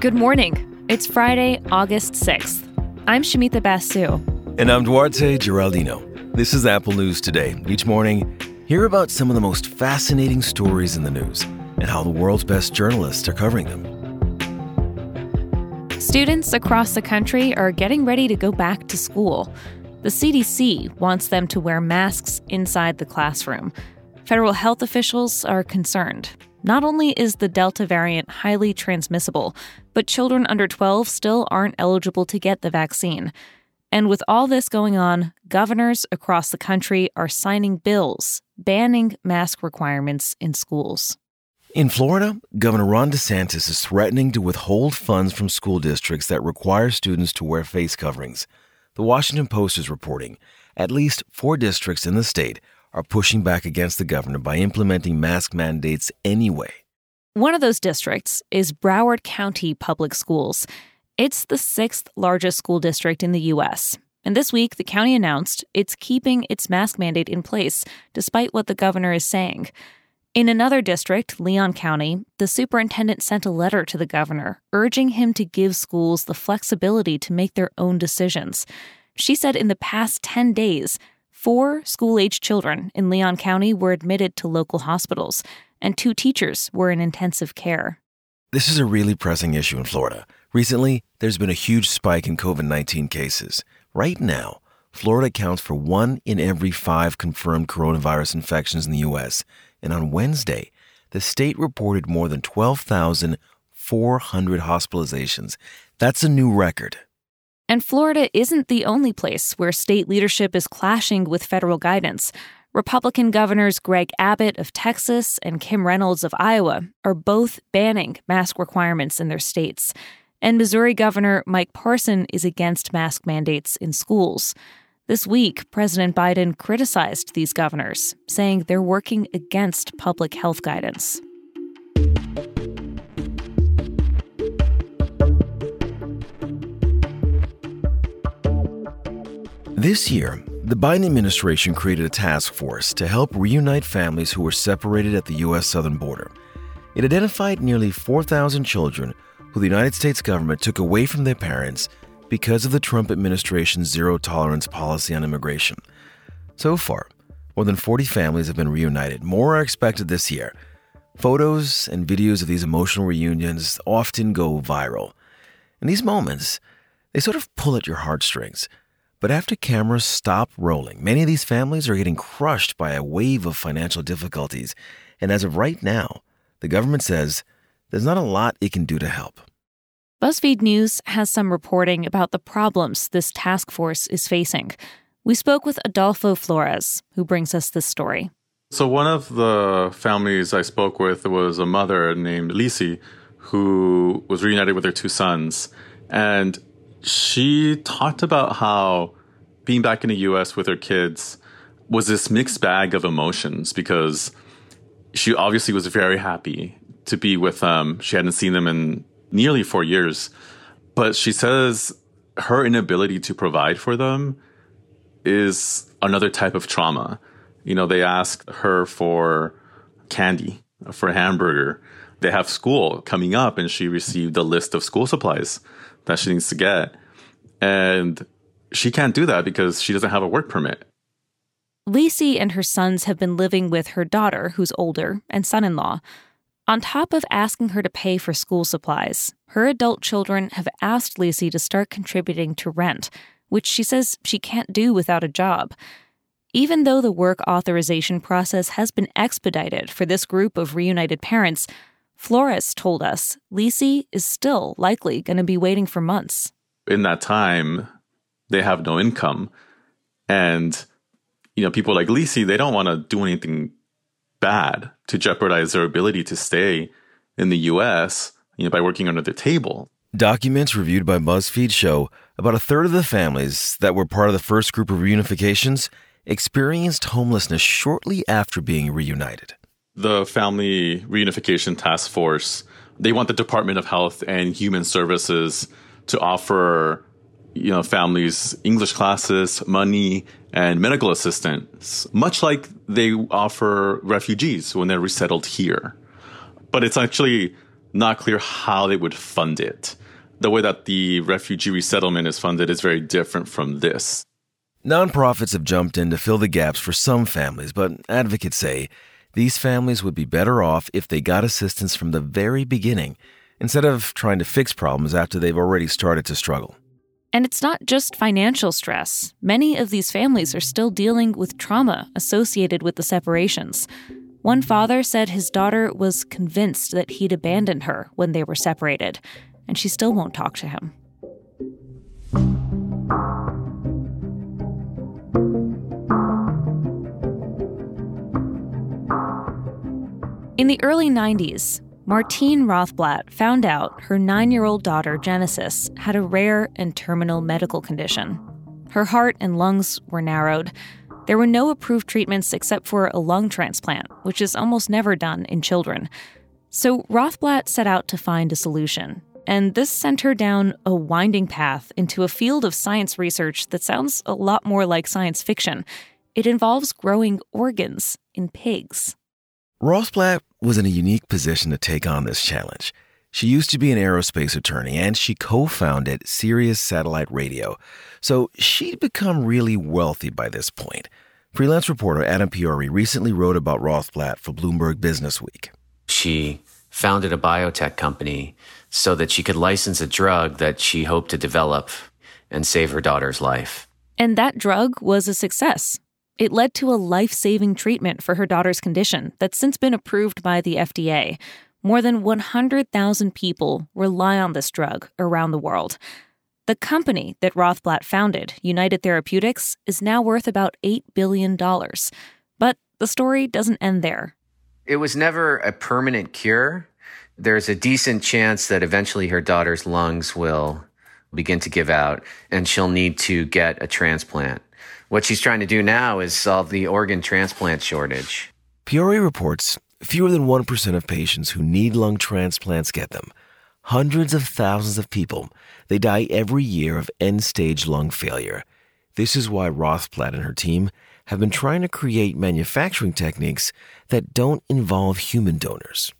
Good morning. It's Friday, August 6th. I'm Shumita Basu. And I'm Duarte Geraldino. This is Apple News Today. Each morning, hear about some of the most fascinating stories in the news and how the world's best journalists are covering them. Students across the country are getting ready to go back to school. The CDC wants them to wear masks inside the classroom. Federal health officials are concerned. Not only is the Delta variant highly transmissible, but children under 12 still aren't eligible to get the vaccine. And with all this going on, governors across the country are signing bills banning mask requirements in schools. In Florida, Governor Ron DeSantis is threatening to withhold funds from school districts that require students to wear face coverings. The Washington Post is reporting at least four districts in the state are pushing back against the governor by implementing mask mandates anyway. One of those districts is Broward County Public Schools. It's the sixth largest school district in the U.S. And this week, the county announced it's keeping its mask mandate in place, despite what the governor is saying. In another district, Leon County, the superintendent sent a letter to the governor urging him to give schools the flexibility to make their own decisions. She said in the past 10 days, four school age children in Leon County were admitted to local hospitals, and two teachers were in intensive care. This is a really pressing issue in Florida. Recently, there's been a huge spike in COVID 19 cases. Right now, Florida accounts for one in every five confirmed coronavirus infections in the U.S. And on Wednesday, the state reported more than 12,400 hospitalizations. That's a new record. And Florida isn't the only place where state leadership is clashing with federal guidance. Republican governors Greg Abbott of Texas and Kim Reynolds of Iowa are both banning mask requirements in their states. And Missouri Governor Mike Parson is against mask mandates in schools. This week, President Biden criticized these governors, saying they're working against public health guidance. This year, the Biden administration created a task force to help reunite families who were separated at the U.S. southern border. It identified nearly 4,000 children who the United States government took away from their parents because of the Trump administration's zero tolerance policy on immigration. So far, more than 40 families have been reunited. More are expected this year. Photos and videos of these emotional reunions often go viral. In these moments, they sort of pull at your heartstrings. But after cameras stop rolling, many of these families are getting crushed by a wave of financial difficulties. And as of right now, the government says there's not a lot it can do to help. BuzzFeed News has some reporting about the problems this task force is facing. We spoke with Adolfo Flores, who brings us this story. So, one of the families I spoke with was a mother named Lisi, who was reunited with her two sons. And she talked about how being back in the US with her kids was this mixed bag of emotions because she obviously was very happy to be with them. She hadn't seen them in nearly four years. But she says her inability to provide for them is another type of trauma. You know, they ask her for candy, for a hamburger. They have school coming up, and she received a list of school supplies that she needs to get. And she can't do that because she doesn't have a work permit. Lisi and her sons have been living with her daughter, who's older, and son in law. On top of asking her to pay for school supplies, her adult children have asked Lisi to start contributing to rent, which she says she can't do without a job. Even though the work authorization process has been expedited for this group of reunited parents, Flores told us Lisi is still likely going to be waiting for months. In that time, they have no income. And, you know, people like Lisi, they don't want to do anything bad to jeopardize their ability to stay in the US you know, by working under the table. Documents reviewed by BuzzFeed show about a third of the families that were part of the first group of reunifications experienced homelessness shortly after being reunited. The Family Reunification Task Force, they want the Department of Health and Human Services to offer you know families English classes, money, and medical assistance, much like they offer refugees when they're resettled here. But it's actually not clear how they would fund it. The way that the refugee resettlement is funded is very different from this. Nonprofits have jumped in to fill the gaps for some families, but advocates say these families would be better off if they got assistance from the very beginning instead of trying to fix problems after they've already started to struggle. And it's not just financial stress. Many of these families are still dealing with trauma associated with the separations. One father said his daughter was convinced that he'd abandoned her when they were separated, and she still won't talk to him. In the early 90s, Martine Rothblatt found out her nine year old daughter, Genesis, had a rare and terminal medical condition. Her heart and lungs were narrowed. There were no approved treatments except for a lung transplant, which is almost never done in children. So Rothblatt set out to find a solution. And this sent her down a winding path into a field of science research that sounds a lot more like science fiction. It involves growing organs in pigs. Rothblatt was in a unique position to take on this challenge. She used to be an aerospace attorney and she co founded Sirius Satellite Radio, so she'd become really wealthy by this point. Freelance reporter Adam Piore recently wrote about Rothblatt for Bloomberg Business Week. She founded a biotech company so that she could license a drug that she hoped to develop and save her daughter's life. And that drug was a success. It led to a life saving treatment for her daughter's condition that's since been approved by the FDA. More than 100,000 people rely on this drug around the world. The company that Rothblatt founded, United Therapeutics, is now worth about $8 billion. But the story doesn't end there. It was never a permanent cure. There's a decent chance that eventually her daughter's lungs will begin to give out and she'll need to get a transplant. What she's trying to do now is solve the organ transplant shortage. Piore reports fewer than 1% of patients who need lung transplants get them. Hundreds of thousands of people, they die every year of end stage lung failure. This is why Rothblatt and her team have been trying to create manufacturing techniques that don't involve human donors.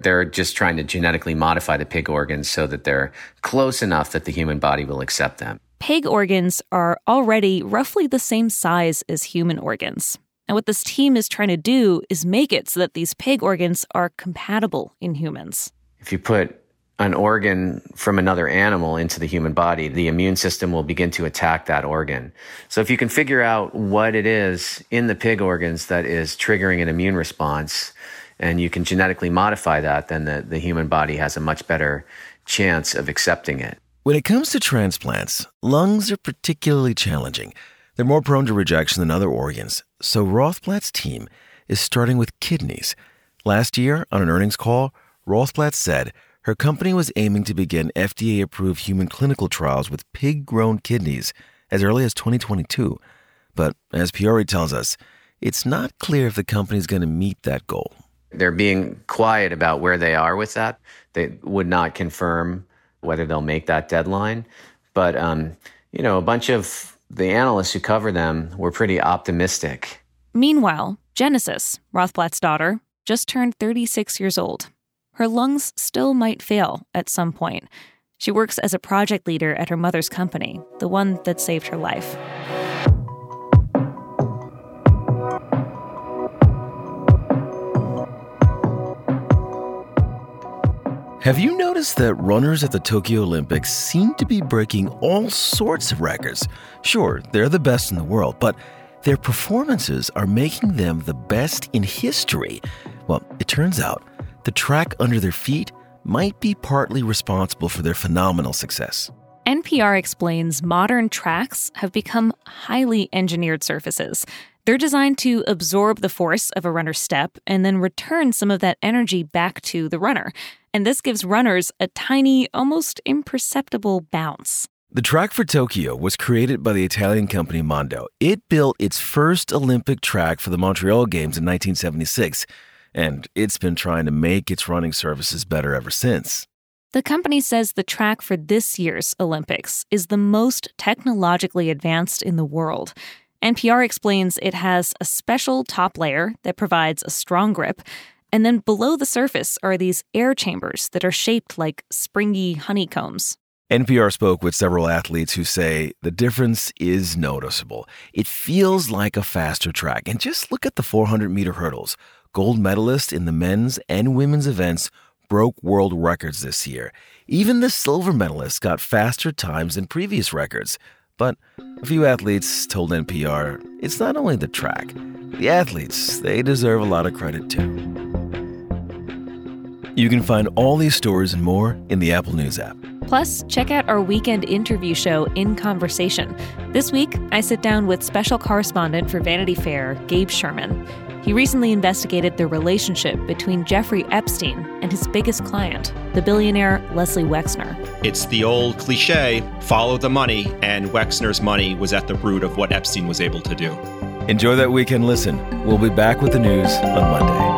They're just trying to genetically modify the pig organs so that they're close enough that the human body will accept them pig organs are already roughly the same size as human organs. And what this team is trying to do is make it so that these pig organs are compatible in humans. If you put an organ from another animal into the human body, the immune system will begin to attack that organ. So if you can figure out what it is in the pig organs that is triggering an immune response, and you can genetically modify that, then the, the human body has a much better chance of accepting it. When it comes to transplants, lungs are particularly challenging. They're more prone to rejection than other organs, so Rothblatt's team is starting with kidneys. Last year, on an earnings call, Rothblatt said her company was aiming to begin FDA approved human clinical trials with pig grown kidneys as early as 2022. But as Piore tells us, it's not clear if the company is going to meet that goal. They're being quiet about where they are with that. They would not confirm whether they'll make that deadline. But, um, you know, a bunch of the analysts who cover them were pretty optimistic. Meanwhile, Genesis, Rothblatt's daughter, just turned 36 years old. Her lungs still might fail at some point. She works as a project leader at her mother's company, the one that saved her life. Have you noticed that runners at the Tokyo Olympics seem to be breaking all sorts of records? Sure, they're the best in the world, but their performances are making them the best in history. Well, it turns out the track under their feet might be partly responsible for their phenomenal success. NPR explains modern tracks have become highly engineered surfaces. They're designed to absorb the force of a runner's step and then return some of that energy back to the runner and this gives runners a tiny, almost imperceptible bounce. The track for Tokyo was created by the Italian company Mondo. It built its first Olympic track for the Montreal Games in 1976, and it's been trying to make its running surfaces better ever since. The company says the track for this year's Olympics is the most technologically advanced in the world. NPR explains it has a special top layer that provides a strong grip, and then below the surface are these air chambers that are shaped like springy honeycombs. NPR spoke with several athletes who say the difference is noticeable. It feels like a faster track. And just look at the 400 meter hurdles. Gold medalists in the men's and women's events broke world records this year. Even the silver medalists got faster times than previous records. But a few athletes told NPR it's not only the track, the athletes, they deserve a lot of credit too. You can find all these stories and more in the Apple News app. Plus, check out our weekend interview show, In Conversation. This week, I sit down with special correspondent for Vanity Fair, Gabe Sherman. He recently investigated the relationship between Jeffrey Epstein and his biggest client, the billionaire Leslie Wexner. It's the old cliche follow the money, and Wexner's money was at the root of what Epstein was able to do. Enjoy that weekend listen. We'll be back with the news on Monday.